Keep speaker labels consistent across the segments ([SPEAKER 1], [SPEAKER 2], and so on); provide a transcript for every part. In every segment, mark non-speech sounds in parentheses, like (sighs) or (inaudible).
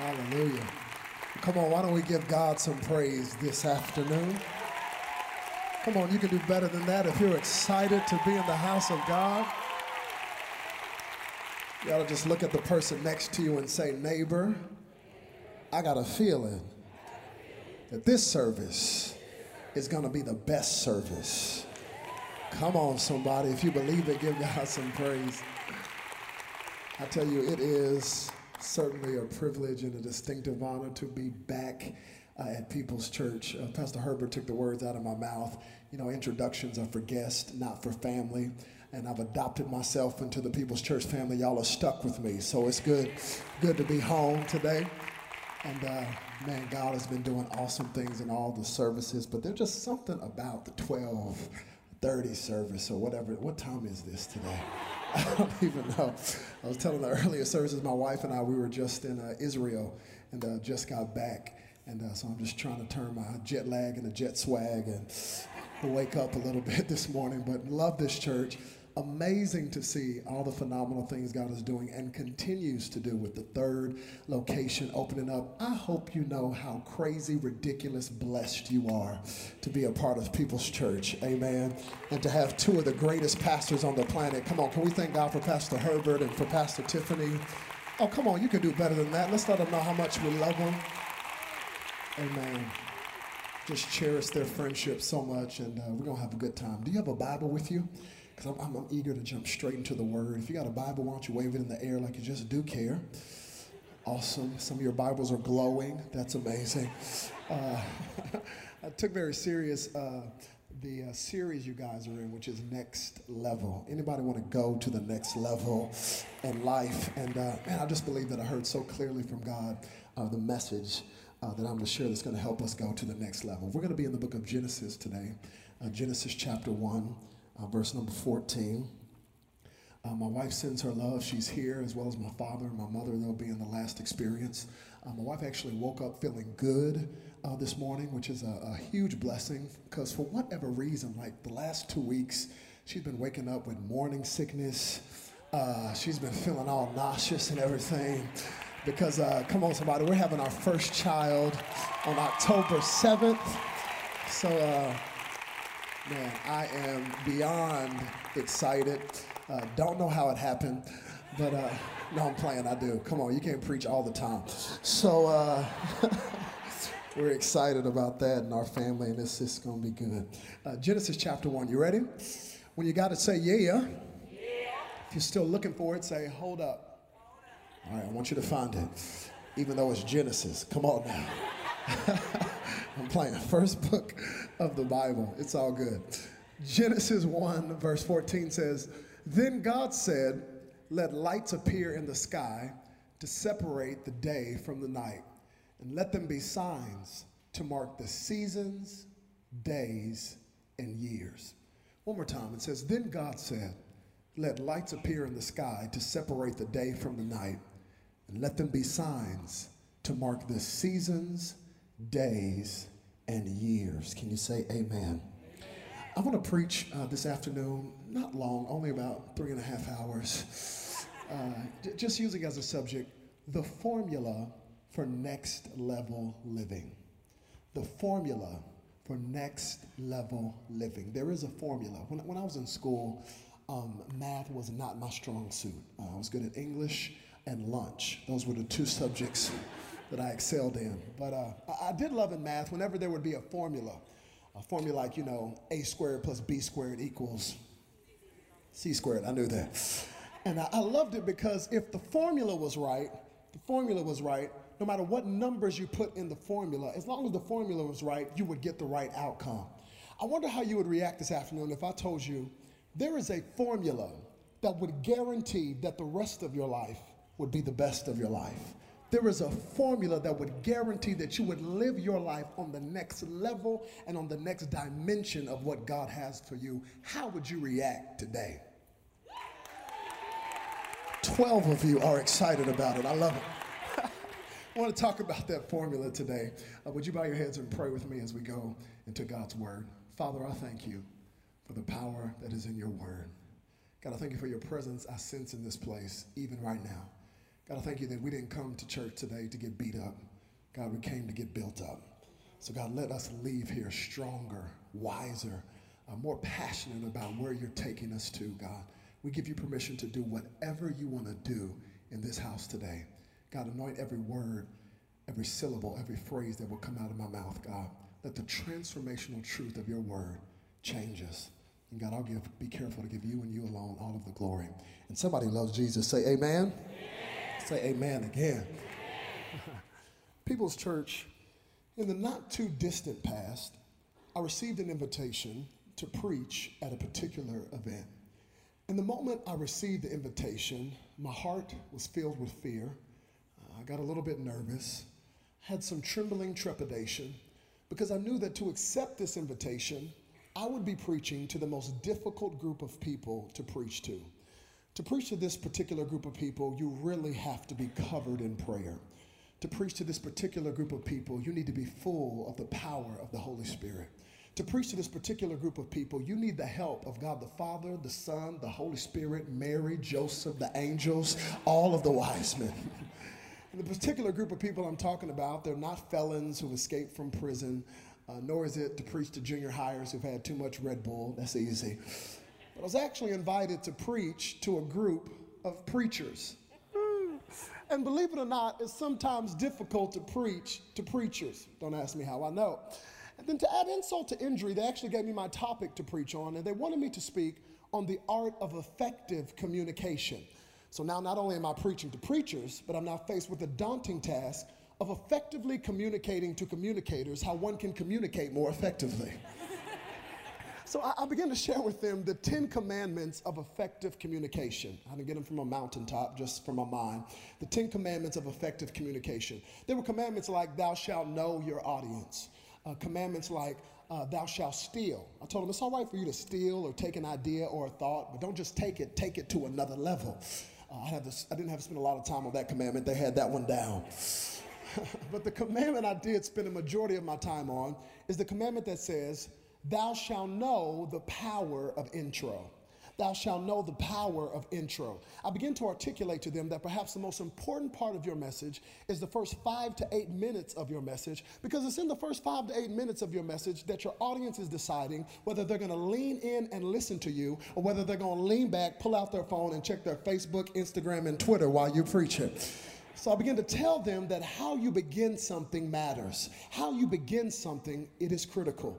[SPEAKER 1] Hallelujah. Come on, why don't we give God some praise this afternoon? Come on, you can do better than that if you're excited to be in the house of God. You ought to just look at the person next to you and say, Neighbor, I got a feeling that this service is going to be the best service. Come on, somebody. If you believe it, give God some praise. I tell you, it is certainly a privilege and a distinctive honor to be back uh, at People's Church. Uh, Pastor Herbert took the words out of my mouth. You know, introductions are for guests, not for family. And I've adopted myself into the People's Church family. Y'all are stuck with me, so it's good, good to be home today. And uh, man, God has been doing awesome things in all the services, but there's just something about the 12 30 service or whatever. What time is this today? I don't (laughs) even know. I was telling the earlier services, my wife and I, we were just in uh, Israel and uh, just got back. And uh, so I'm just trying to turn my jet lag into jet swag and wake up a little (laughs) bit this morning. But love this church amazing to see all the phenomenal things God is doing and continues to do with the third location opening up. I hope you know how crazy, ridiculous, blessed you are to be a part of People's Church. Amen. And to have two of the greatest pastors on the planet. Come on, can we thank God for Pastor Herbert and for Pastor Tiffany? Oh, come on, you can do better than that. Let's let them know how much we love them. Amen just cherish their friendship so much, and uh, we're going to have a good time. Do you have a Bible with you? Because I'm, I'm, I'm, eager to jump straight into the Word. If you got a Bible, why don't you wave it in the air like you just do care? Awesome. Some of your Bibles are glowing. That's amazing. Uh, (laughs) I took very serious uh, the uh, series you guys are in, which is Next Level. Anybody want to go to the next level in life? And uh, man, I just believe that I heard so clearly from God uh, the message. Uh, that I'm going to share that's going to help us go to the next level. We're going to be in the book of Genesis today, Genesis chapter 1 uh, verse number 14. Uh, my wife sends her love. She's here, as well as my father and my mother. They'll be in the last experience. Uh, my wife actually woke up feeling good uh, this morning, which is a, a huge blessing because, for whatever reason, like the last two weeks, she's been waking up with morning sickness. Uh, she's been feeling all nauseous and everything because, uh, come on, somebody, we're having our first child on October 7th. So, uh, Man, I am beyond excited. Uh, don't know how it happened, but uh, no, I'm playing. I do. Come on, you can't preach all the time. So uh, (laughs) we're excited about that and our family, and it's, it's going to be good. Uh, Genesis chapter 1. You ready? When you got to say yeah, yeah. If you're still looking for it, say hold up. All right, I want you to find it, even though it's Genesis. Come on now. (laughs) I'm playing. the First book of the Bible. It's all good. Genesis 1, verse 14 says, Then God said, Let lights appear in the sky to separate the day from the night, and let them be signs to mark the seasons, days, and years. One more time. It says, Then God said, Let lights appear in the sky to separate the day from the night, and let them be signs to mark the seasons, days, and years. Can you say amen? I want to preach uh, this afternoon, not long, only about three and a half hours, uh, just using as a subject the formula for next level living. The formula for next level living. There is a formula. When, when I was in school, um, math was not my strong suit. Uh, I was good at English and lunch. Those were the two subjects that I excelled in. But uh, I, did love in math whenever there would be a formula, a formula like, you know, a squared plus b squared equals c squared. I knew that. And I, I loved it because if the formula was right, the formula was right, no matter what numbers you put in the formula, as long as the formula was right, you would get the right outcome. I wonder how you would react this afternoon if I told you there is a formula that would guarantee that the rest of your life would be the best of your life there is a formula that would guarantee that you would live your life on the next level and on the next dimension of what God has for you. How would you react today? 12 of you are excited about it. I love it. (laughs) I want to talk about that formula today. Uh, would you bow your heads and pray with me as we go into God's word? Father, I thank you for the power that is in your word. God, I thank you for your presence I sense in this place, even right now. God, I thank you that we didn't come to church today to get beat up. God, we came to get built up. So, God, let us leave here stronger, wiser, uh, more passionate about where you're taking us to, God. We give you permission to do whatever you want to do in this house today. God, anoint every word, every syllable, every phrase that will come out of my mouth, God. Let the transformational truth of your word change us. And God, I'll give, be careful to give you and you alone all of the glory. And somebody loves Jesus. Say amen. Amen. Say amen again. (laughs) People's Church, in the not too distant past, I received an invitation to preach at a particular event. And the moment I received the invitation, my heart was filled with fear. I got a little bit nervous, had some trembling trepidation, because I knew that to accept this invitation, I would be preaching to the most difficult group of people to preach to. To preach to this particular group of people, you really have to be covered in prayer. To preach to this particular group of people, you need to be full of the power of the Holy Spirit. To preach to this particular group of people, you need the help of God the Father, the Son, the Holy Spirit, Mary, Joseph, the angels, all of the wise men. (laughs) The particular group of people I'm talking about, they're not felons who escaped from prison, uh, nor is it to preach to junior hires who've had too much Red Bull. That's easy. But I was actually invited to preach to a group of preachers. And believe it or not, it's sometimes difficult to preach to preachers. Don't ask me how I know. And then to add insult to injury, they actually gave me my topic to preach on, and they wanted me to speak on the art of effective communication. So now not only am I preaching to preachers, but I'm now faced with the daunting task of effectively communicating to communicators how one can communicate more effectively. (laughs) so I, I, began to share with them the 10 commandments of effective communication. I didn't get them from a mountaintop, just from my mind. The 10 commandments of effective communication. There were commandments like, Thou shalt know your audience. Uh, commandments like, uh, thou shalt steal. I told them it's all right for you to steal or take an idea or a thought, but don't just take it, take it to another level. Uh, I, I didn't have to spend a lot of time on that commandment. They had that one down. (laughs) but the commandment I did spend a majority of my time on is the commandment that says, Thou shalt know the power of intro thou shalt know the power of intro. I begin to articulate to them that perhaps the most important part of your message is the first five to eight minutes of your message, because it's in the first five to eight minutes of your message that your audience is deciding whether they're going to lean in and listen to you or whether they're going to lean back, pull out their phone, and check their Facebook, Instagram, and Twitter while you preach it. So I begin to tell them that how you begin something matters. How you begin something, it is critical.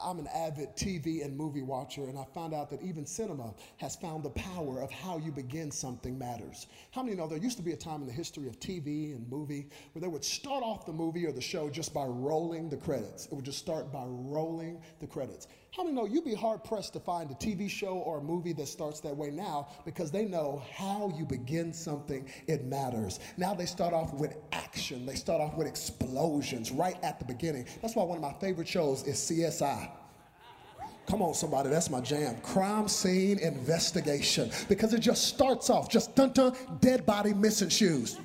[SPEAKER 1] I'm an avid TV and movie watcher, and I found out that even cinema has found the power of how you begin something matters. How many know there used to be a time in the history of TV and movie where they would start off the movie or the show just by rolling the credits? It would just start by rolling the credits. How many know you'd be hard pressed to find a TV show or a movie that starts that way now because they know how you begin something, it matters. Now they start off with action, they start off with explosions right at the beginning. That's why one of my favorite shows is CSI. Come on, somebody, that's my jam. Crime scene investigation. Because it just starts off, just dun dun, dead body, missing shoes.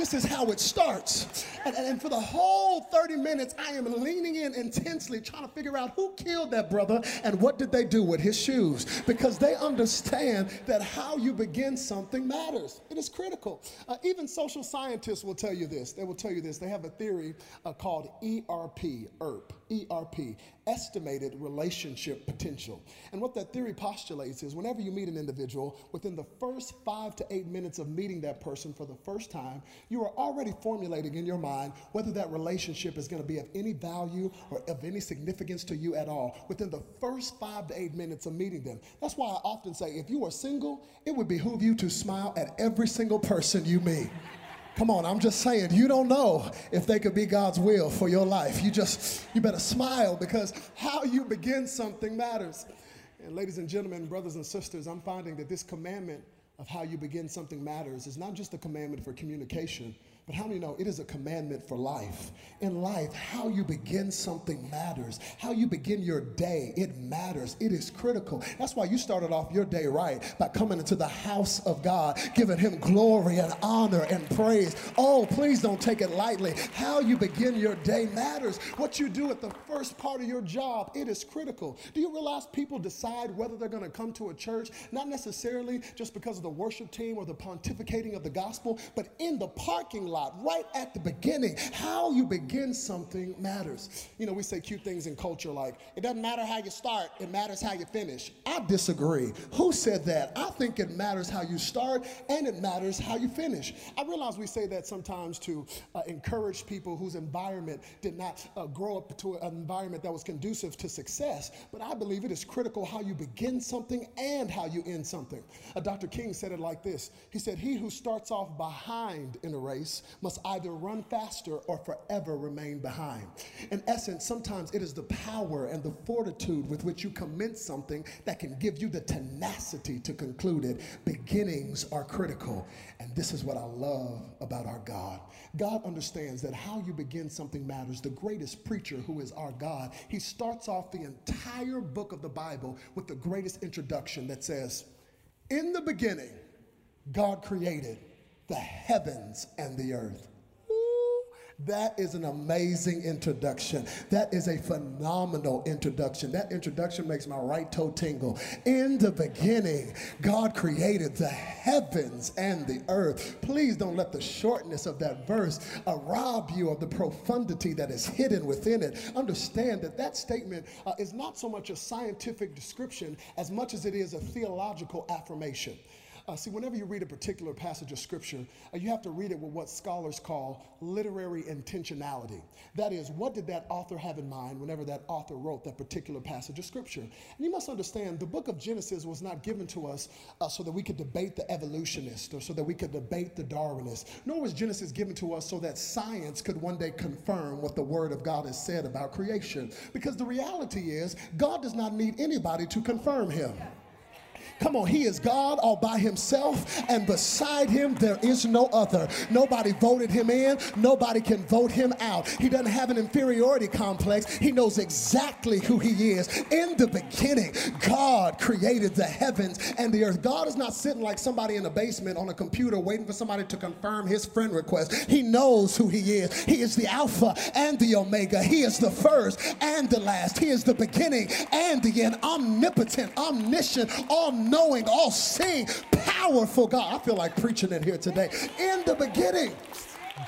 [SPEAKER 1] This is how it starts. And, and, for the whole 30 minutes, I am leaning in intensely trying to figure out who killed that brother and what did they do with his shoes. Because they understand that how you begin something matters. It is critical. Uh, even social scientists will tell you this. They will tell you this. They have a theory uh, called ERP, ERP, ERP, estimated relationship potential. And what that theory postulates is whenever you meet an individual, within the first five to eight minutes of meeting that person for the first time, you are already formulating in your mind whether that relationship is going to be of any value or of any significance to you at all within the first five to eight minutes of meeting them. That's why I often say if you are single, it would behoove you to smile at every single person you meet. Come on, I'm just saying, you don't know if they could be God's will for your life. You just, you better smile because how you begin something matters. And ladies and gentlemen, brothers and sisters, I'm finding that this commandment of how you begin something matters is not just a commandment for communication, But how do you know it is a commandment for life? In life, how you begin something matters. How you begin your day, it matters. It is critical. That's why you started off your day right by coming into the house of God, giving Him glory and honor and praise. Oh, please don't take it lightly. How you begin your day matters. What you do at the first part of your job, it is critical. Do you realize people decide whether they're going to come to a church, not necessarily just because of the worship team or the pontificating of the gospel, but in the parking lot? Right at the beginning. How you begin something matters. You know, we say cute things in culture like, it doesn't matter how you start, it matters how you finish. I disagree. Who said that? I think it matters how you start and it matters how you finish. I realize we say that sometimes to uh, encourage people whose environment did not uh, grow up to an environment that was conducive to success, but I believe it is critical how you begin something and how you end something. Uh, Dr. King said it like this He said, He who starts off behind in a race must either run faster or forever remain behind. In essence, sometimes it is the power and the fortitude with which you commence something that can give you the tenacity to conclude it. Beginnings are critical. And this is what I love about our God. God understands that how you begin something matters. The greatest preacher, who is our God, he starts off the entire book of the Bible with the greatest introduction that says, In the beginning, God created the heavens and the earth. That is an amazing introduction. That is a phenomenal introduction. That introduction makes my right toe tingle. In the beginning, God created the heavens and the earth. Please don't let the shortness of that verse uh, rob you of the profundity that is hidden within it. Understand that that statement uh, is not so much a scientific description as much as it is a theological affirmation. Uh, see, whenever you read a particular passage of scripture, uh, you have to read it with what scholars call literary intentionality. That is, what did that author have in mind whenever that author wrote that particular passage of scripture? And you must understand, the book of Genesis was not given to us uh, so that we could debate the evolutionist or so that we could debate the Darwinist, nor was Genesis given to us so that science could one day confirm what the Word of God has said about creation. Because the reality is, God does not need anybody to confirm Him. Come on, He is God all by Himself, and beside Him there is no other. Nobody voted Him in, nobody can vote Him out. He doesn't have an inferiority complex. He knows exactly who He is. In the beginning, God created the heavens and the earth. God is not sitting like somebody in the basement on a computer waiting for somebody to confirm His friend request. He knows who He is. He is the Alpha and the Omega. He is the first and the last. He is the beginning and the end. Omnipotent, omniscient, omnipotent knowing, all seeing, powerful God. I feel like preaching it here today. In the beginning,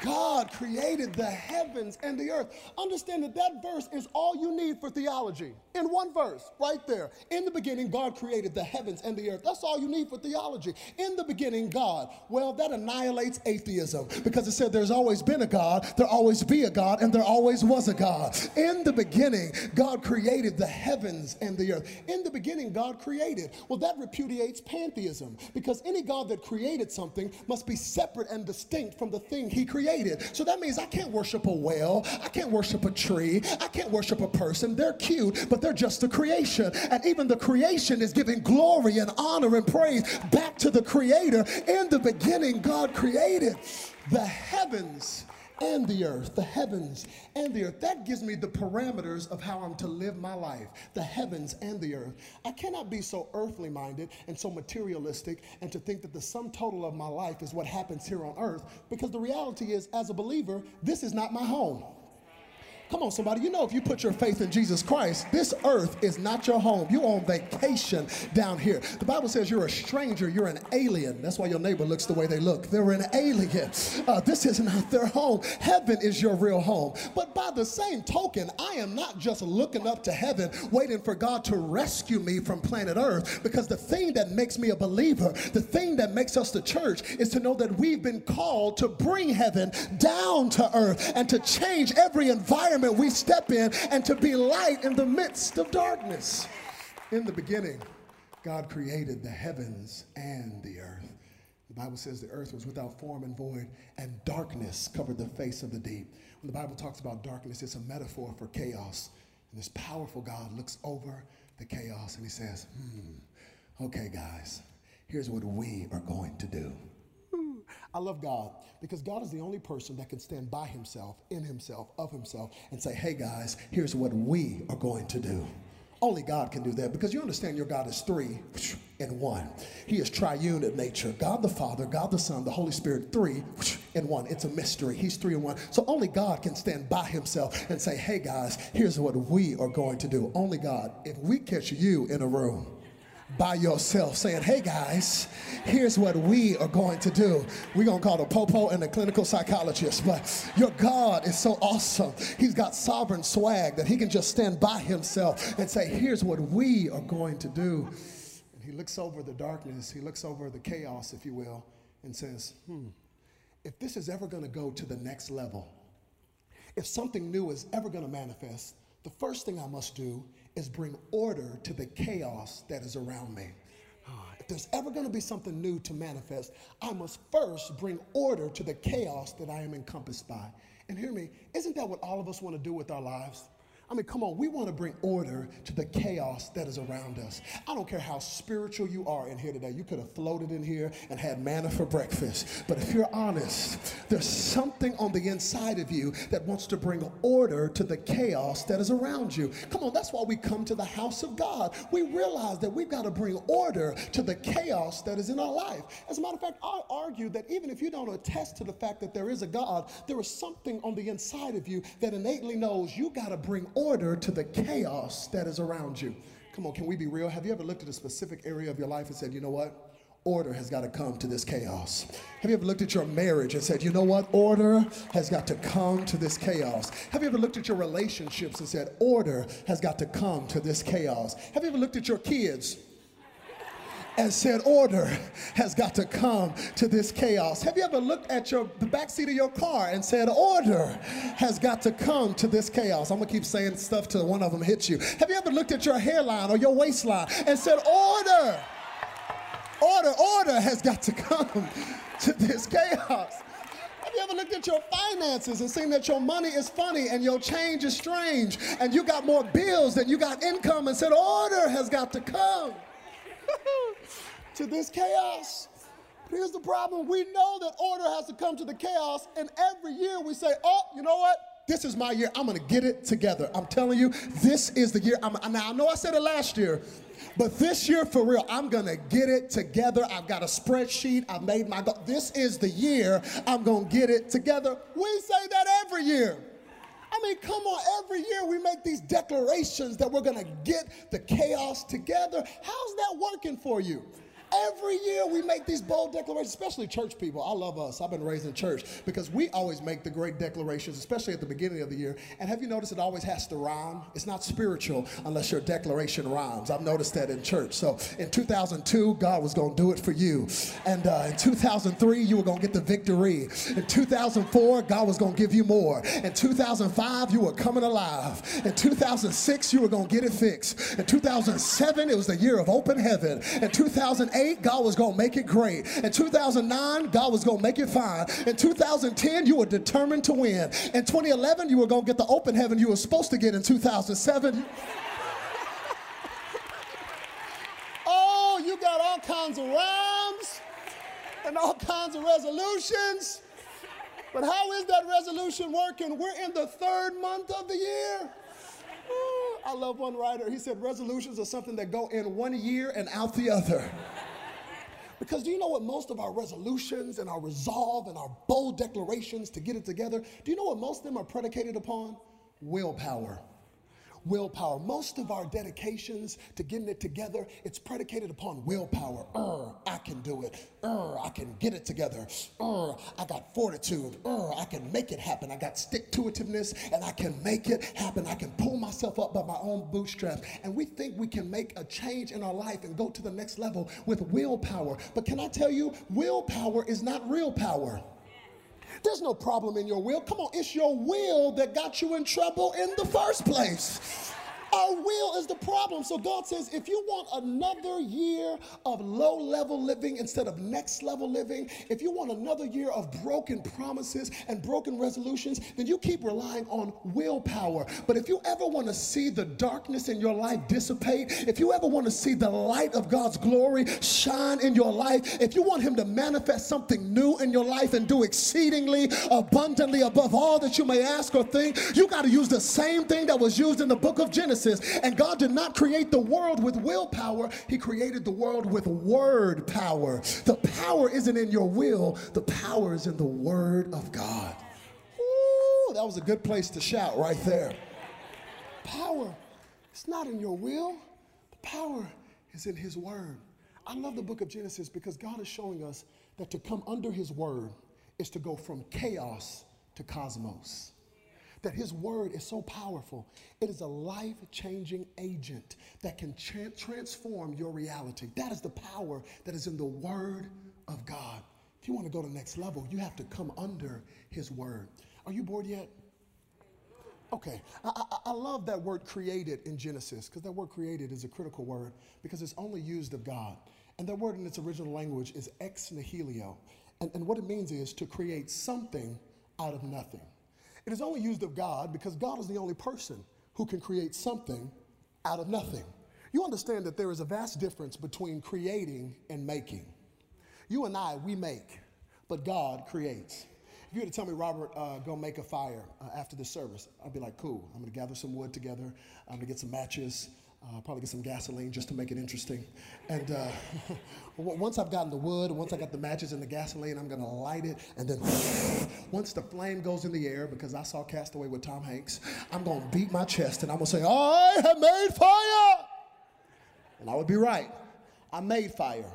[SPEAKER 1] God created the heavens and the earth. Understand that that verse is all you need for theology. In one verse, right there. In the beginning, God created the heavens and the earth. That's all you need for theology. In the beginning, God. Well, that annihilates atheism because it said there's always been a God, there always be a God, and there always was a God. In the beginning, God created the heavens and the earth. In the beginning, God created. Well, that repudiates pantheism because any God that created something must be separate and distinct from the thing he created created. So that means I can't worship a whale. I can't worship a tree. I can't worship a person. They're cute, but they're just a creation. And even the creation is giving glory and honor and praise back to the creator. In the beginning, God created the heavens and the earth, the heavens and the earth. That gives me the parameters of how I'm to live my life, the heavens and the earth. I cannot be so earthly minded and so materialistic and to think that the sum total of my life is what happens here on earth because the reality is, as a believer, this is not my home. Come on, somebody. You know, if you put your faith in Jesus Christ, this earth is not your home. You're on vacation down here. The Bible says you're a stranger, you're an alien. That's why your neighbor looks the way they look. They're an alien. Uh, this is not their home. Heaven is your real home. But by the same token, I am not just looking up to heaven, waiting for God to rescue me from planet earth, because the thing that makes me a believer, the thing that makes us the church, is to know that we've been called to bring heaven down to earth and to change every environment environment we step in and to be light in the midst of darkness. In the beginning, God created the heavens and the earth. The Bible says the earth was without form and void, and darkness covered the face of the deep. When the Bible talks about darkness, it's a metaphor for chaos. And this powerful God looks over the chaos and he says, hmm, okay, guys, here's what we are going to do. I love God because God is the only person that can stand by himself, in himself, of himself, and say, hey guys, here's what we are going to do. Only God can do that because you understand your God is three in one. He is triune in nature God the Father, God the Son, the Holy Spirit, three in one. It's a mystery. He's three in one. So only God can stand by himself and say, hey guys, here's what we are going to do. Only God. If we catch you in a room, by yourself saying, hey guys, here's what we are going to do. We're going to call the popo and the clinical psychologist, but your God is so awesome. He's got sovereign swag that he can just stand by himself and say, here's what we are going to do. And he looks over the darkness, he looks over the chaos, if you will, and says, hmm, if this is ever going to go to the next level, if something new is ever going to manifest, the first thing I must do is bring order to the chaos that is around me. If there's ever going to be something new to manifest, I must first bring order to the chaos that I am encompassed by. And hear me, isn't that what all of us want to do with our lives? I mean, come on, we want to bring order to the chaos that is around us. I don't care how spiritual you are in here today. You could have floated in here and had manna for breakfast. But if you're honest, there's something on the inside of you that wants to bring order to the chaos that is around you. Come on, that's why we come to the house of God. We realize that we've got to bring order to the chaos that is in our life. As a matter of fact, I argue that even if you don't attest to the fact that there is a God, there is something on the inside of you that innately knows you got to bring order order to the chaos that is around you. Come on, can we be real? Have you ever looked at a specific area of your life and said, you know what? Order has got to come to this chaos. Have you ever looked at your marriage and said, you know what? Order has got to come to this chaos. Have you ever looked at your relationships and said, order has got to come to this chaos? Have you ever looked at your kids? And said, Order has got to come to this chaos. Have you ever looked at your the back seat of your car and said, Order has got to come to this chaos? I'm gonna keep saying stuff till one of them hits you. Have you ever looked at your hairline or your waistline and said, Order, order, order has got to come to this chaos? Have you ever looked at your finances and seen that your money is funny and your change is strange and you got more bills than you got income and said, Order has got to come? (laughs) to this chaos. Here's the problem we know that order has to come to the chaos, and every year we say, oh, you know what? This is my year. I'm going to get it together. I'm telling you, this is the year. I'm, now, I know I said it last year, but this year, for real, I'm going to get it together. I've got a spreadsheet. I made my goal. This is the year I'm going to get it together. We say that every year. I mean, come on, every year we make these declarations that we're gonna get the chaos together. How's that working for you? Every year we make these bold declarations, especially church people. I love us. I've been raised in church because we always make the great declarations, especially at the beginning of the year. And have you noticed it always has to rhyme? It's not spiritual unless your declaration rhymes. I've noticed that in church. So in 2002, God was going to do it for you. And uh, in 2003, you were going to get the victory. In 2004, God was going to give you more. In 2005, you were coming alive. In 2006, you were going to get it fixed. In 2007, it was the year of open heaven. In 2008, 2008, God was going to make it great. In 2009, God was going to make it fine. In 2010, you were determined to win. In 2011, you were going to get the open heaven you were supposed to get in 2007. (laughs) oh, you got all kinds of rhymes and all kinds of resolutions. But how is that resolution working? We're in the third month of the year. I love one writer. He said resolutions are something that go in one year and out the other. Because do you know what most of our resolutions and our resolve and our bold declarations to get it together, do you know what most of them are predicated upon? Willpower willpower. Most of our dedications to getting it together, it's predicated upon willpower. Er, I can do it. Er, I can get it together. Er, I got fortitude. Er, I can make it happen. I got stick to itiveness and I can make it happen. I can pull myself up by my own bootstraps. And we think we can make a change in our life and go to the next level with willpower. But can I tell you, willpower is not real power. There's no problem in your will. Come on, it's your will that got you in trouble in the first place. Our will is the problem. So God says, if you want another year of low level living instead of next level living, if you want another year of broken promises and broken resolutions, then you keep relying on willpower. But if you ever want to see the darkness in your life dissipate, if you ever want to see the light of God's glory shine in your life, if you want Him to manifest something new in your life and do exceedingly abundantly above all that you may ask or think, you got to use the same thing that was used in the book of Genesis. And God did not create the world with willpower, He created the world with word power. The power isn't in your will, the power is in the word of God. Ooh, that was a good place to shout right there. Power, it's not in your will, the power is in His word. I love the book of Genesis because God is showing us that to come under His word is to go from chaos to cosmos that His Word is so powerful. It is a life changing agent that can tra- transform your reality. That is the power that is in the Word of God. If you want to go to the next level, you have to come under His Word. Are you bored yet? Okay, I, I, I, love that word created in Genesis because that word created is a critical word because it's only used of God. And that word in its original language is ex nihilo. And, and what it means is to create something out of nothing. It is only used of God because God is the only person who can create something out of nothing. You understand that there is a vast difference between creating and making. You and I, we make, but God creates. If you were to tell me, Robert, uh, go make a fire uh, after the service, I'd be like, cool. I'm gonna gather some wood together. I'm gonna get some matches. Uh, probably get some gasoline just to make it interesting. And uh, (laughs) once I've gotten the wood, once I got the matches and the gasoline, I'm gonna light it. And then (laughs) once the flame goes in the air, because I saw Cast Away with Tom Hanks, I'm gonna beat my chest and I'm gonna say, I have made fire. And I would be right. I made fire.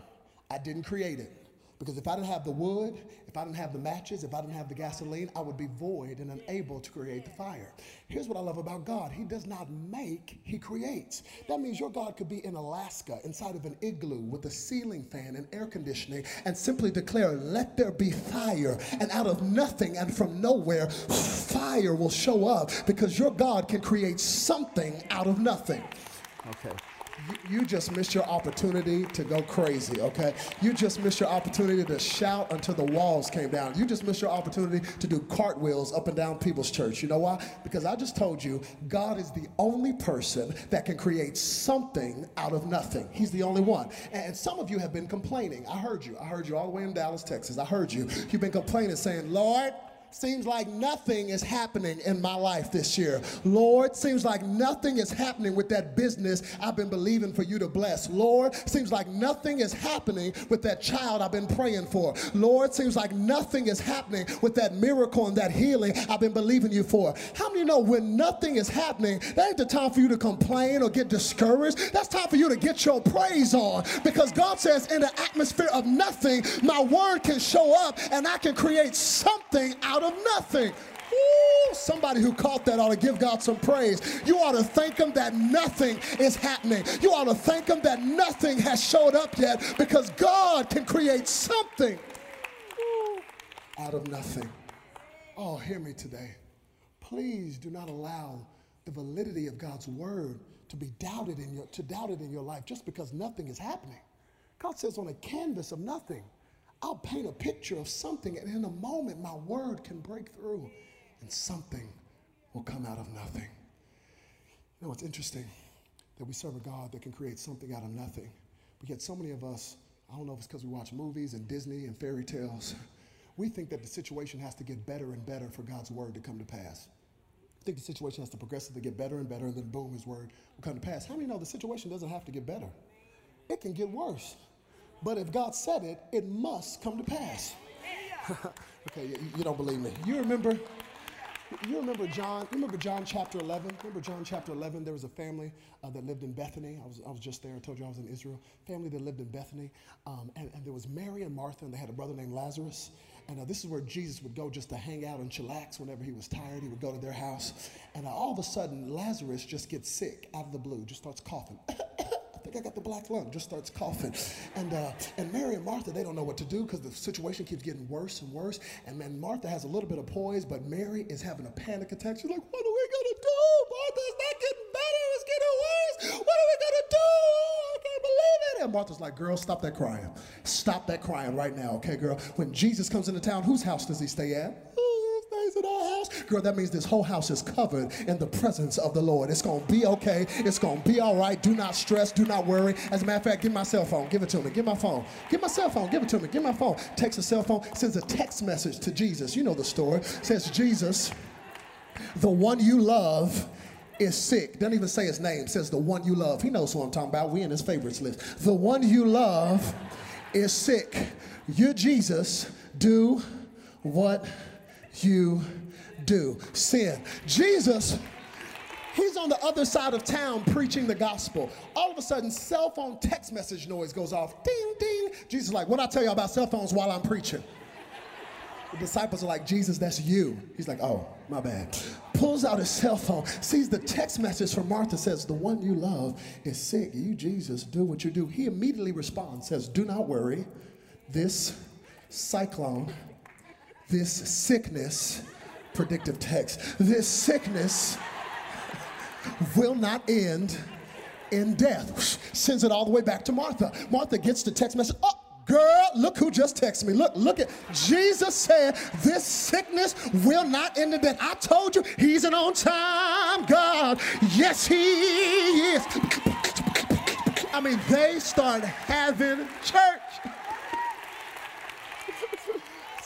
[SPEAKER 1] I didn't create it. Because if I didn't have the wood, if I didn't have the matches, if I didn't have the gasoline, I would be void and unable to create the fire. Here's what I love about God He does not make, He creates. That means your God could be in Alaska inside of an igloo with a ceiling fan and air conditioning and simply declare, Let there be fire. And out of nothing and from nowhere, fire will show up because your God can create something out of nothing. Okay you, just missed your opportunity to go crazy, okay? You just missed your opportunity to shout until the walls came down. You just missed your opportunity to do cartwheels up and down people's church. You know why? Because I just told you, God is the only person that can create something out of nothing. He's the only one. And some of you have been complaining. I heard you. I heard you all the way in Dallas, Texas. I heard you. You've been complaining, saying, Lord, Seems like nothing is happening in my life this year. Lord, seems like nothing is happening with that business I've been believing for you to bless. Lord, seems like nothing is happening with that child I've been praying for. Lord, seems like nothing is happening with that miracle and that healing I've been believing you for. How many know when nothing is happening, that ain't the time for you to complain or get discouraged? That's time for you to get your praise on because God says, in the atmosphere of nothing, my word can show up and I can create something out out of nothing. Ooh, somebody who caught that ought to give God some praise. You ought to thank Him that nothing is happening. You ought to thank Him that nothing has showed up yet because God can create something out of nothing. Oh, hear me today. Please do not allow the validity of God's word to be doubted in your to doubt it in your life just because nothing is happening. God says on a canvas of nothing, I'll paint a picture of something, and in a moment, my word can break through, and something will come out of nothing. You know, it's interesting that we serve a God that can create something out of nothing. But yet, so many of us, I don't know if it's because we watch movies and Disney and fairy tales, we think that the situation has to get better and better for God's word to come to pass. I think the situation has to progressively get better and better, and then boom, his word will come to pass. How many know the situation doesn't have to get better? It can get worse. But if God said it, it must come to pass. (laughs) okay, you, you, don't believe me. You remember? You remember John? You remember John chapter 11? Remember John chapter 11? There was a family uh, that lived in Bethany. I was, I was just there. I told you I was in Israel. Family that lived in Bethany. Um, and, and there was Mary and Martha, and they had a brother named Lazarus. And uh, this is where Jesus would go just to hang out and chillax whenever he was tired. He would go to their house. And uh, all of a sudden, Lazarus just gets sick out of the blue, just starts coughing. (laughs) think I got the black lung, just starts coughing. And, uh, and Mary and Martha, they don't know what to do because the situation keeps getting worse and worse. And then Martha has a little bit of poise, but Mary is having a panic attack. She's like, what are we going to do? Martha's not getting better, it's getting worse. What are we going to do? I can't believe it. And Martha's like, girl, stop that crying. Stop that crying right now, okay, girl? When Jesus comes into town, whose house does he stay at? Girl, that means this whole house is covered in the presence of the Lord. It's gonna be okay. It's gonna be all right. Do not stress. Do not worry. As a matter of fact, give my cell phone. Give it to me. Give my phone. Give my cell phone. Give it to me. Give my phone. Takes a cell phone, sends a text message to Jesus. You know the story. Says, Jesus, the one you love is sick. Doesn't even say his name. Says the one you love. He knows who I'm talking about. We in his favorites list. The one you love is sick. You, Jesus, do what you do. Sin. Jesus. He's on the other side of town preaching the gospel. All of a sudden, cell phone text message noise goes off. Ding, ding. Jesus is like, what I tell you about cell phones while I'm preaching? The disciples are like, Jesus, that's you. He's like, oh, my bad. Pulls out his cell phone, sees the text message from Martha, says, the one you love is sick. You, Jesus, do what you do. He immediately responds, says, do not worry. This cyclone, this sickness, predictive text, this sickness will not end in death. Sends it all the way back to Martha. Martha gets the text message. Oh, girl, look who just texted me. Look, look at Jesus said this sickness will not end in death. I told you he's an on time God. Yes, he is. I mean, they start having church.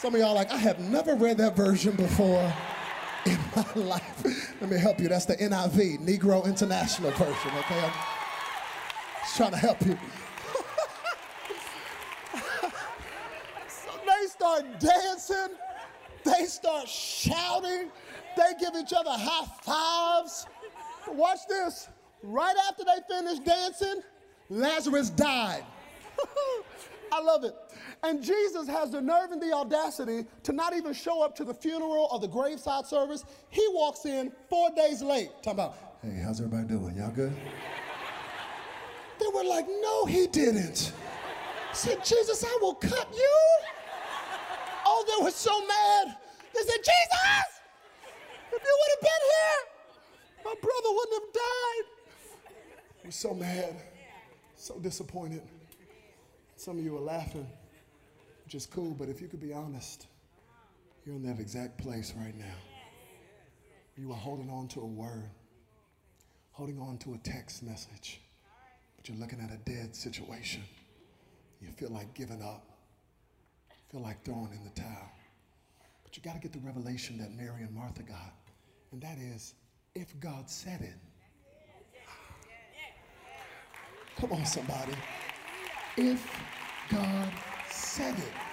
[SPEAKER 1] Some of y'all like, I have never read that version before in (laughs) my life. Let me help you. That's the NIV, Negro International Version, okay? I'm just trying to help you. (laughs) so they start dancing, they start shouting, they give each other high fives. Watch this. Right after they finish dancing, Lazarus died. (laughs) I love it. And Jesus has the nerve and the audacity to not even show up to the funeral or the graveside service. He walks in four days late, talking about, hey, how's everybody doing? Y'all good? They were like, no, he didn't. I said, Jesus, I will cut you. Oh, they were so mad. They said, Jesus, if you would have been here, my brother wouldn't have died. We're so mad, so disappointed. Some of you are laughing, which is cool, but if you could be honest, you're in that exact place right now. You are holding on to a word, holding on to a text message, but you're looking at a dead situation. You feel like giving up, feel like throwing in the towel. But you got to get the revelation that Mary and Martha got, and that is if God said it. (sighs) Come on, somebody. If God said it,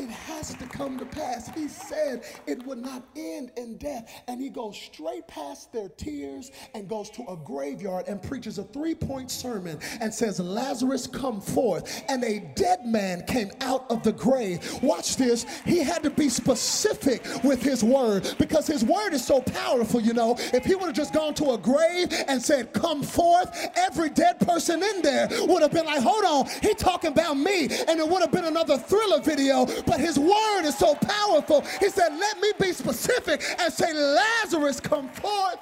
[SPEAKER 1] it has to come to pass. He said it would not end in death. And he goes straight past their tears and goes to a graveyard and preaches a three point sermon and says, Lazarus, come forth. And a dead man came out of the grave. Watch this. He had to be specific with his word because his word is so powerful, you know. If he would have just gone to a grave and said, Come forth, every dead person in there would have been like, Hold on, he talking about me. And it would have been another thriller video but his word is so powerful. He said, Let me be specific and say, Lazarus, come forth.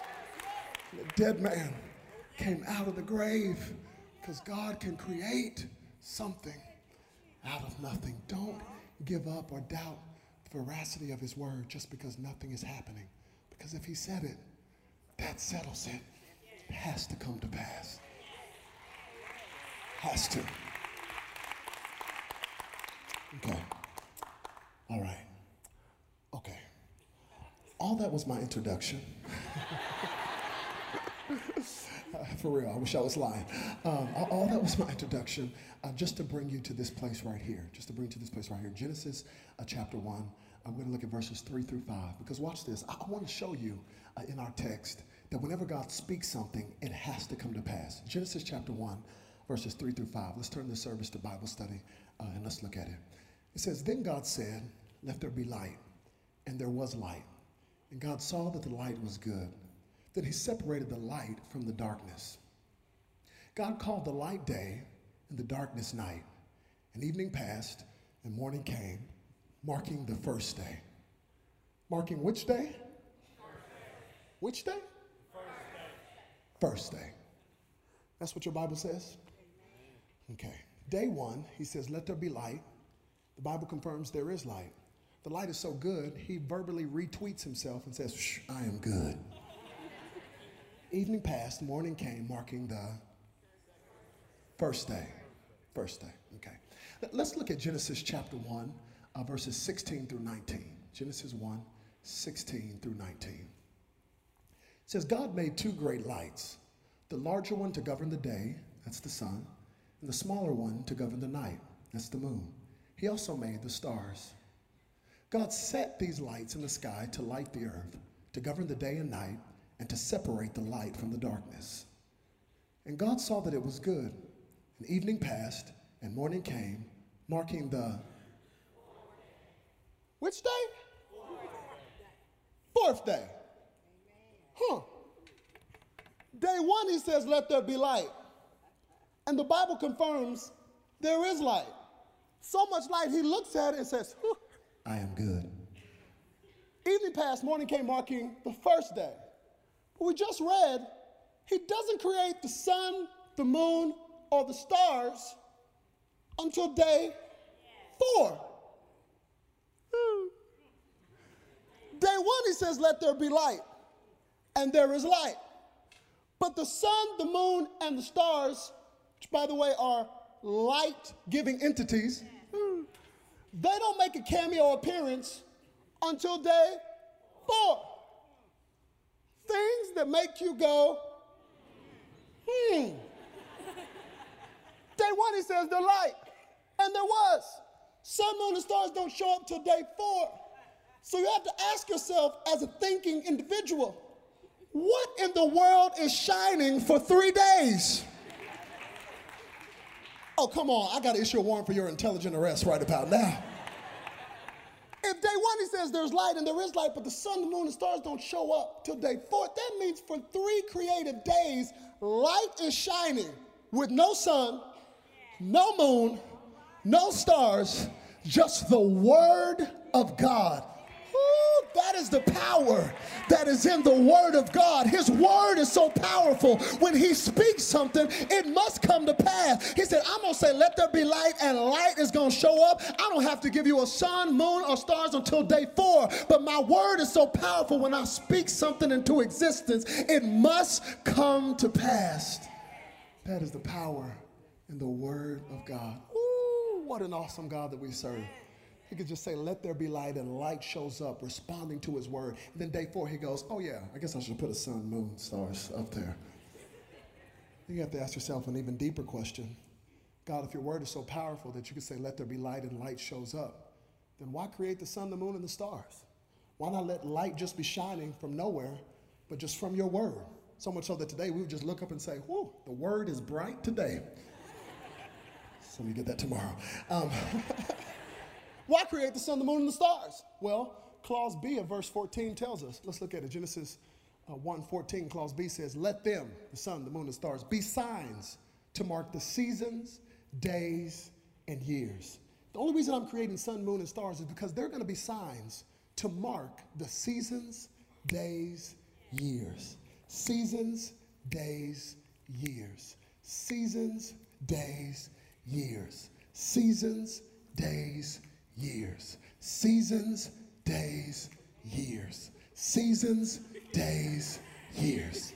[SPEAKER 1] The dead man came out of the grave because God can create something out of nothing. Don't give up or doubt the veracity of his word just because nothing is happening. Because if he said it, that settles it. It has to come to pass. Has to. Okay. All right. Okay. All that was my introduction. (laughs) for real, I wish I was lying. Um, all, all, that was my introduction, uh, just to bring you to this place right here. Just to bring you to this place right here. Genesis uh, chapter 1. I'm going to look at verses 3 through 5. Because watch this. I, I want to show you uh, in our text that whenever God speaks something, it has to come to pass. Genesis chapter 1, verses 3 through 5. Let's turn the service to Bible study uh, and let's look at it. It says, Then God said, Let there be light. And there was light. And God saw that the light was good. Then he separated the light from the darkness. God called the light day and the darkness night. And evening passed and morning came, marking the first day. Marking which day? Which day? First day. First day. That's what your Bible says? Okay. Day one, he says, Let there be light. The Bible confirms there is light. The light is so good, he verbally retweets himself and says, Shh, I am good. Evening passed, morning came, marking the first day. First day, okay. Let's look at Genesis chapter 1, uh, verses 16 through 19. Genesis 1, 16 through 19. It says, God made two great lights, the larger one to govern the day, that's the sun, and the smaller one to govern the night, that's the moon. He also made the stars. God set these lights in the sky to light the earth, to govern the day and night, and to separate the light from the darkness. And God saw that it was good. And evening passed, and morning came, marking the which day? Fourth day. Huh. Day one, he says, Let there be light. And the Bible confirms there is light. So much light, he looks at it and says, I am good. Evening passed, morning came, marking the first day. We just read, he doesn't create the sun, the moon, or the stars until day four. Day one, he says, Let there be light. And there is light. But the sun, the moon, and the stars, which by the way are light giving entities, they don't make a cameo appearance until day four. Things that make you go, hmm. day one, he says, they're light. And there was. Sun, moon, and stars don't show up till day four. So you have to ask yourself, as a thinking individual, what in the world is shining for three days? Oh, come on, I got to issue a warrant for your intelligent arrest right about now. If day one he says there's light and there is light, but the sun, the moon, and stars don't show up till day four, that means for three creative days, light is shining with no sun, no moon, no stars, just the word of God that is the power that is in the Word of God. His Word is so powerful. When He speaks something, it must come to pass. He said, I'm going to say, let there be light, and light is going to show up. I don't have to give you a sun, moon, or stars until day four. But my Word is so powerful. When I speak something into existence, it must come to pass. That is the power in the Word of God. Ooh, what an awesome God that we serve. He could just say, Let there be light, and light shows up, responding to his word. And then day four, he goes, Oh, yeah, I guess I should put a sun, moon, stars up there. You have to ask yourself an even deeper question God, if your word is so powerful that you can say, Let there be light, and light shows up, then why create the sun, the moon, and the stars? Why not let light just be shining from nowhere, but just from your word? So much so that today we would just look up and say, Whoa, the word is bright today. (laughs) Of you get that tomorrow. Um, (laughs) Why create the sun, the moon, and the stars? Well, clause B of verse 14 tells us. Let's look at it. Genesis uh, 1 14, clause B says, Let them, the sun, the moon, and the stars, be signs to mark the seasons, days, and years. The only reason I'm creating sun, moon, and stars is because they're going to be signs to mark the seasons, days, years. Seasons, days, years. Seasons, days, years. Seasons, days, years. Seasons, days, years. Seasons, days, years.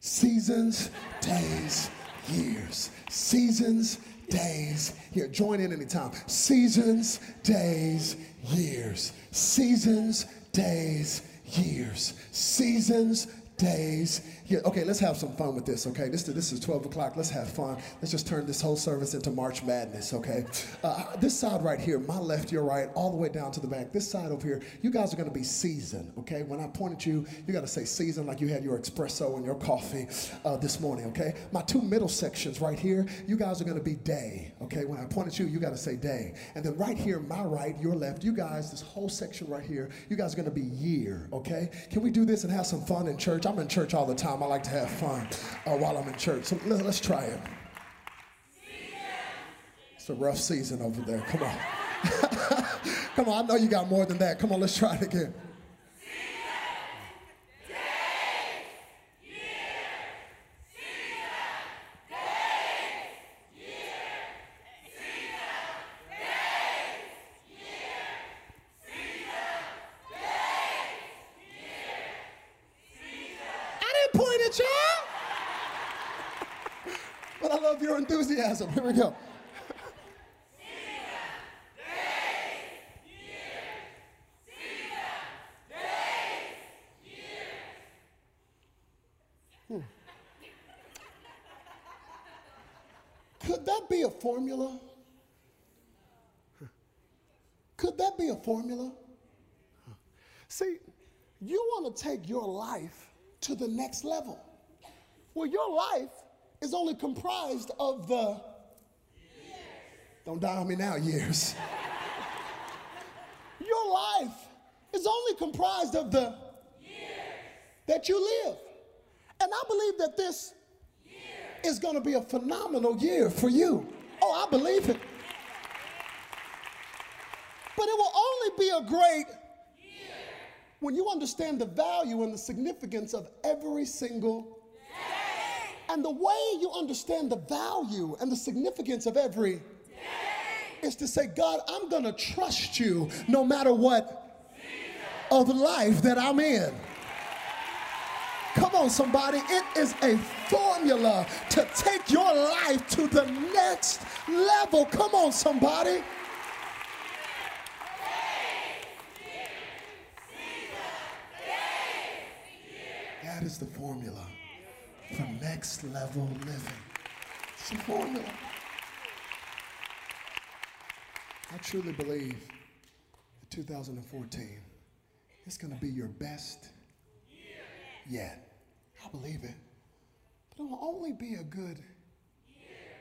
[SPEAKER 1] Seasons, days, years. Seasons, days, here, join in anytime. Seasons, days, years. Seasons, days, years. Seasons, days. Yeah, okay, let's have some fun with this, okay? This, this is 12 o'clock. Let's have fun. Let's just turn this whole service into March Madness, okay? Uh, this side right here, my left, your right, all the way down to the back. This side over here, you guys are to be seasoned, okay? When I point at you, you got to say seasoned like you had your espresso and your coffee uh, this morning, okay? My two middle sections right here, you guys are to be day, okay? When I point at you, you got to say day. And then right here, my right, your left, you guys, this whole section right here, you guys are to be year, okay? Can we do this and have some fun in church? I'm in church all the time. I like to have fun uh, while I'm in church. So let, us try it. It's a rough season over there. Come on. (laughs) Come on, I know you got more than that. Come on, let's try it again. it, y'all. but I love your we go. Hmm. Could that be a formula? Could that be a formula? See, you want to take your life to the next level. Well, your life is only comprised of the. Don't die on me now, years. your life is only comprised of the years that you live. And I believe that this is going to be a phenomenal year for you. Oh, I believe it. But it will only be a great year when you understand the value and the significance of every single day. And the way you understand the value and the significance of every is to say, God, I'm going to trust you no matter what of life that I'm in. Come on, somebody. It is a formula to take your life to the next level. Come on, somebody. That is the formula for next level living. It's a formula. I truly believe that 2014 is going to be your best year yet. I believe it. But it will only be a good year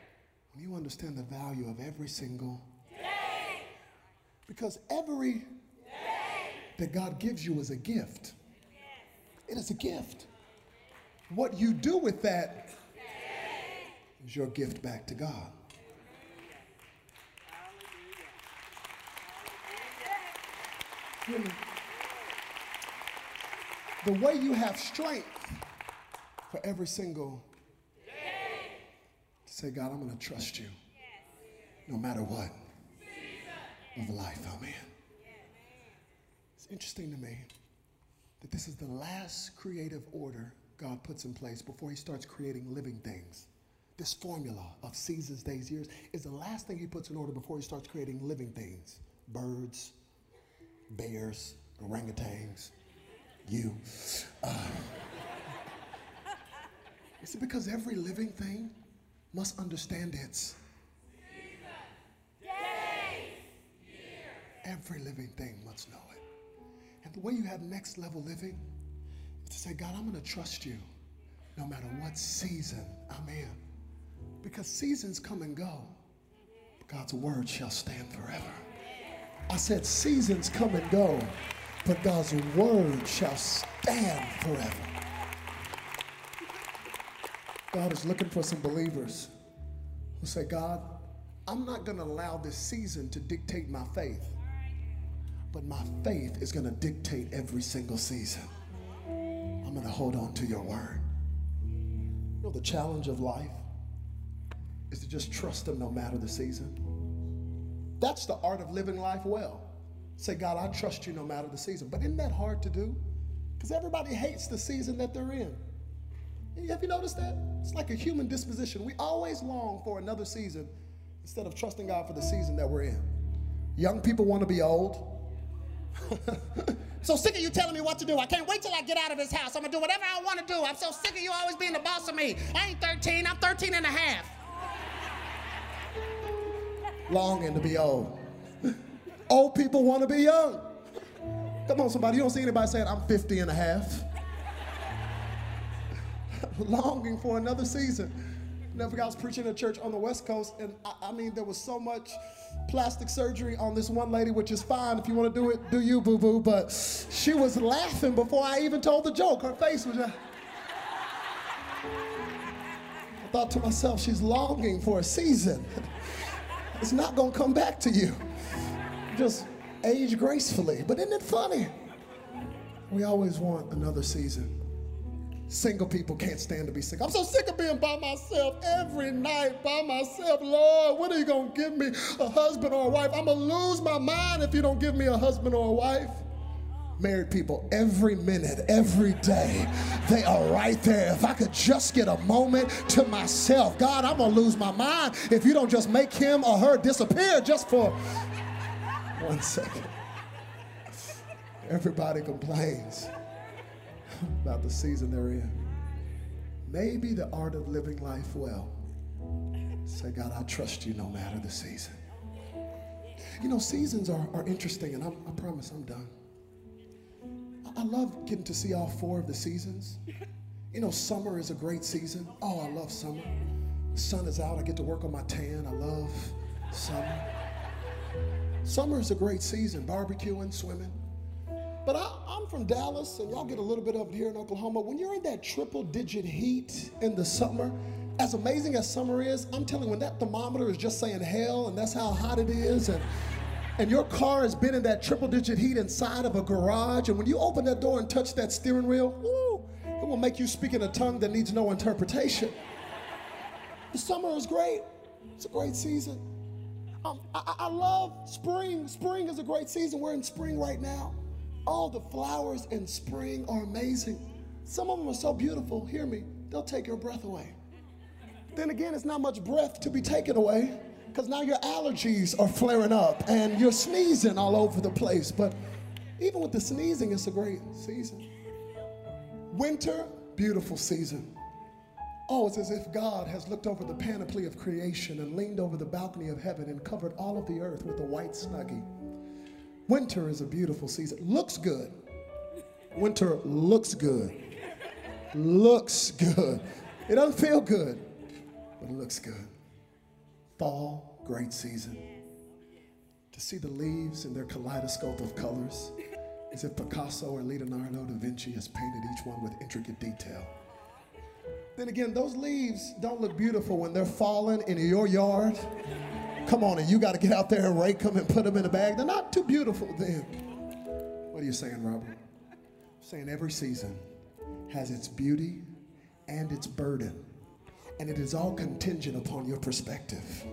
[SPEAKER 1] when you understand the value of every single day. Because every day that God gives you is a gift. It is a gift. What you do with that is your gift back to God. The way you have strength for every single to say, God, I'm going to trust you no matter what of life I'm in. It's interesting to me that this is the last creative order God puts in place before he starts creating living things. This formula of seasons, days, years is the last thing he puts in order before he starts creating living things birds, bears, orangutans, you. Uh, is it because every living thing must understand its Every living thing must know it. And the way you have next level living is to say, God, I'm going to trust you no matter what season I'm in. Because seasons come and go, God's word shall stand forever. I said, seasons come and go, but God's word shall stand forever. God is looking for some believers who say, God, I'm not going to allow this season to dictate my faith. But my faith is going to dictate every single season. I'm going to hold on to your word. You know, the challenge of life is to just trust Him no matter the season. That's the art of living life well. Say, God, I trust you no matter the season. But isn't that hard to do? Because everybody hates the season that they're in. Have you noticed that? It's like a human disposition. We always long for another season instead of trusting God for the season that we're in. Young people want to be old. (laughs) so sick of you telling me what to do. I can't wait till I get out of this house. I'm going to do whatever I want to do. I'm so sick of you always being the boss of me. I ain't 13, I'm 13 and a half. Longing to be old. Old people want to be young. Come on, somebody. You don't see anybody saying, I'm 50 and a half. (laughs) Longing for another season. Never I was preaching at church on the West Coast, and I, I mean, there was so much plastic surgery on this one lady, which is fine. If you want to do it, do you, boo boo. But she was laughing before I even told the joke. Her face was just. I thought to myself, she's longing for a season. (laughs) it's not to come back to you. Just age gracefully. But isn't it funny? We always want another season. Single people can't stand to be single. I'm so sick of being by myself every night by myself. Lord, when are you to give me a husband or a wife? I'm to lose my mind if you don't give me a husband or a wife. Married people, every minute, every day, they are right there. If I could just get a moment to myself, God, I'm gonna lose my mind if you don't just make him or her disappear just for one second. Everybody complains about the season they're in. Maybe the art of living life well. Say, God, I trust you no matter the season. You know, seasons are, are interesting, and I'm, i promise I'm done. I, love getting to see all four of the seasons. You know, summer is a great season. Oh, I love summer. The sun is out. I get to work on my tan. I love summer. Summer is a great season, barbecuing, swimming. But I, am from Dallas, and y'all get a little bit of it here in Oklahoma. When you're in that triple digit heat in the summer, as amazing as summer is, I'm telling you, when that thermometer is just saying hell, and that's how hot it is, and and your car has been in that triple digit heat inside of a garage, and when you open that door and touch that steering wheel, woo, it will make you speak in a tongue that needs no interpretation. The summer is great. It's a great season. Um, I, I love spring. Spring is a great season. We're in spring right now. All the flowers in spring are amazing. Some of them are so beautiful, hear me, they'll take your breath away. Then again, it's not much breath to be taken away because now your allergies are flaring up and you're sneezing all over the place. But even with the sneezing, it's a great season. Winter, beautiful season. Oh, it's as if God has looked over the panoply of creation and leaned over the balcony of heaven and covered all of the earth with a white snuggie. Winter is a beautiful season. Looks good. Winter looks good. Looks good. It doesn't feel good, but it looks good. Fall, great season. To see the leaves in their kaleidoscope of colors, as if Picasso or Leonardo da Vinci has painted each one with intricate detail. Then again, those leaves don't look beautiful when they're falling in your yard Come on, and you got to get out there and rake them and put them in a bag. They're not too beautiful then. What are you saying, Robert? I'm saying every season has its beauty and its burden, and it is all contingent upon your perspective.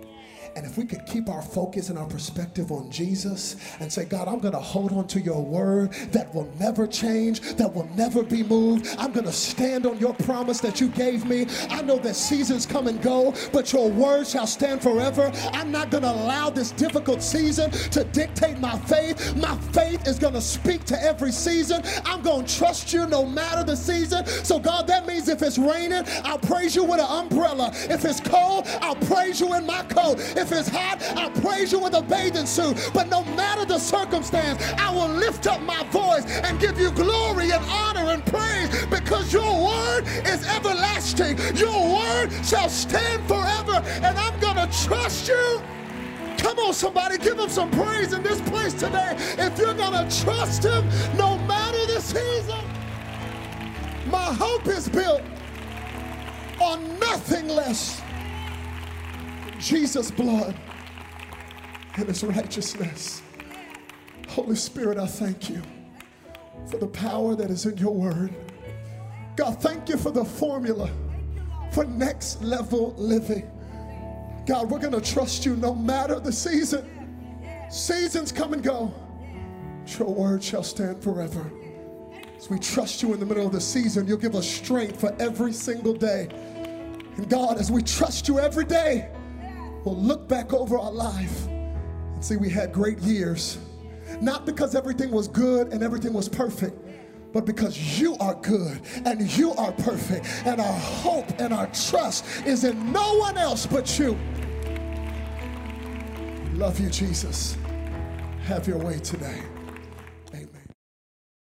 [SPEAKER 1] And if we could keep our focus and our perspective on Jesus and say, God, I'm going to hold on to your word that will never change, that will never be moved. I'm going to stand on your promise that you gave me. I know that seasons come and go, but your word shall stand forever. I'm not going to allow this difficult season to dictate my faith. My faith is going to speak to every season. I'm going to trust you no matter the season. So, God, that means if it's raining, I'll praise you with an umbrella. If it's cold, I'll praise you in my coat. If if it's hot, I'll praise you with a bathing suit. But no matter the circumstance, I will lift up my voice and give you glory and honor and praise because your word is everlasting. Your word shall stand forever, and I'm going to trust you. Come on, somebody, give him some praise in this place today. If you're going to trust him, no matter the season, my hope is built on nothing less Jesus' blood and his righteousness. Holy Spirit, I thank you for the power that is in your word. God, thank you for the formula for next level living. God, we're going to trust you no matter the season. Seasons come and go. Your word shall stand forever. As we trust you in the middle of the season, you'll give us strength for every single day. And God, as we trust you every day, will look back over our life and see we had great years. Not because everything was good and everything was perfect, but because you are good and you are perfect. And our hope and our trust is in no one else but you. Love you, Jesus. Have your way today.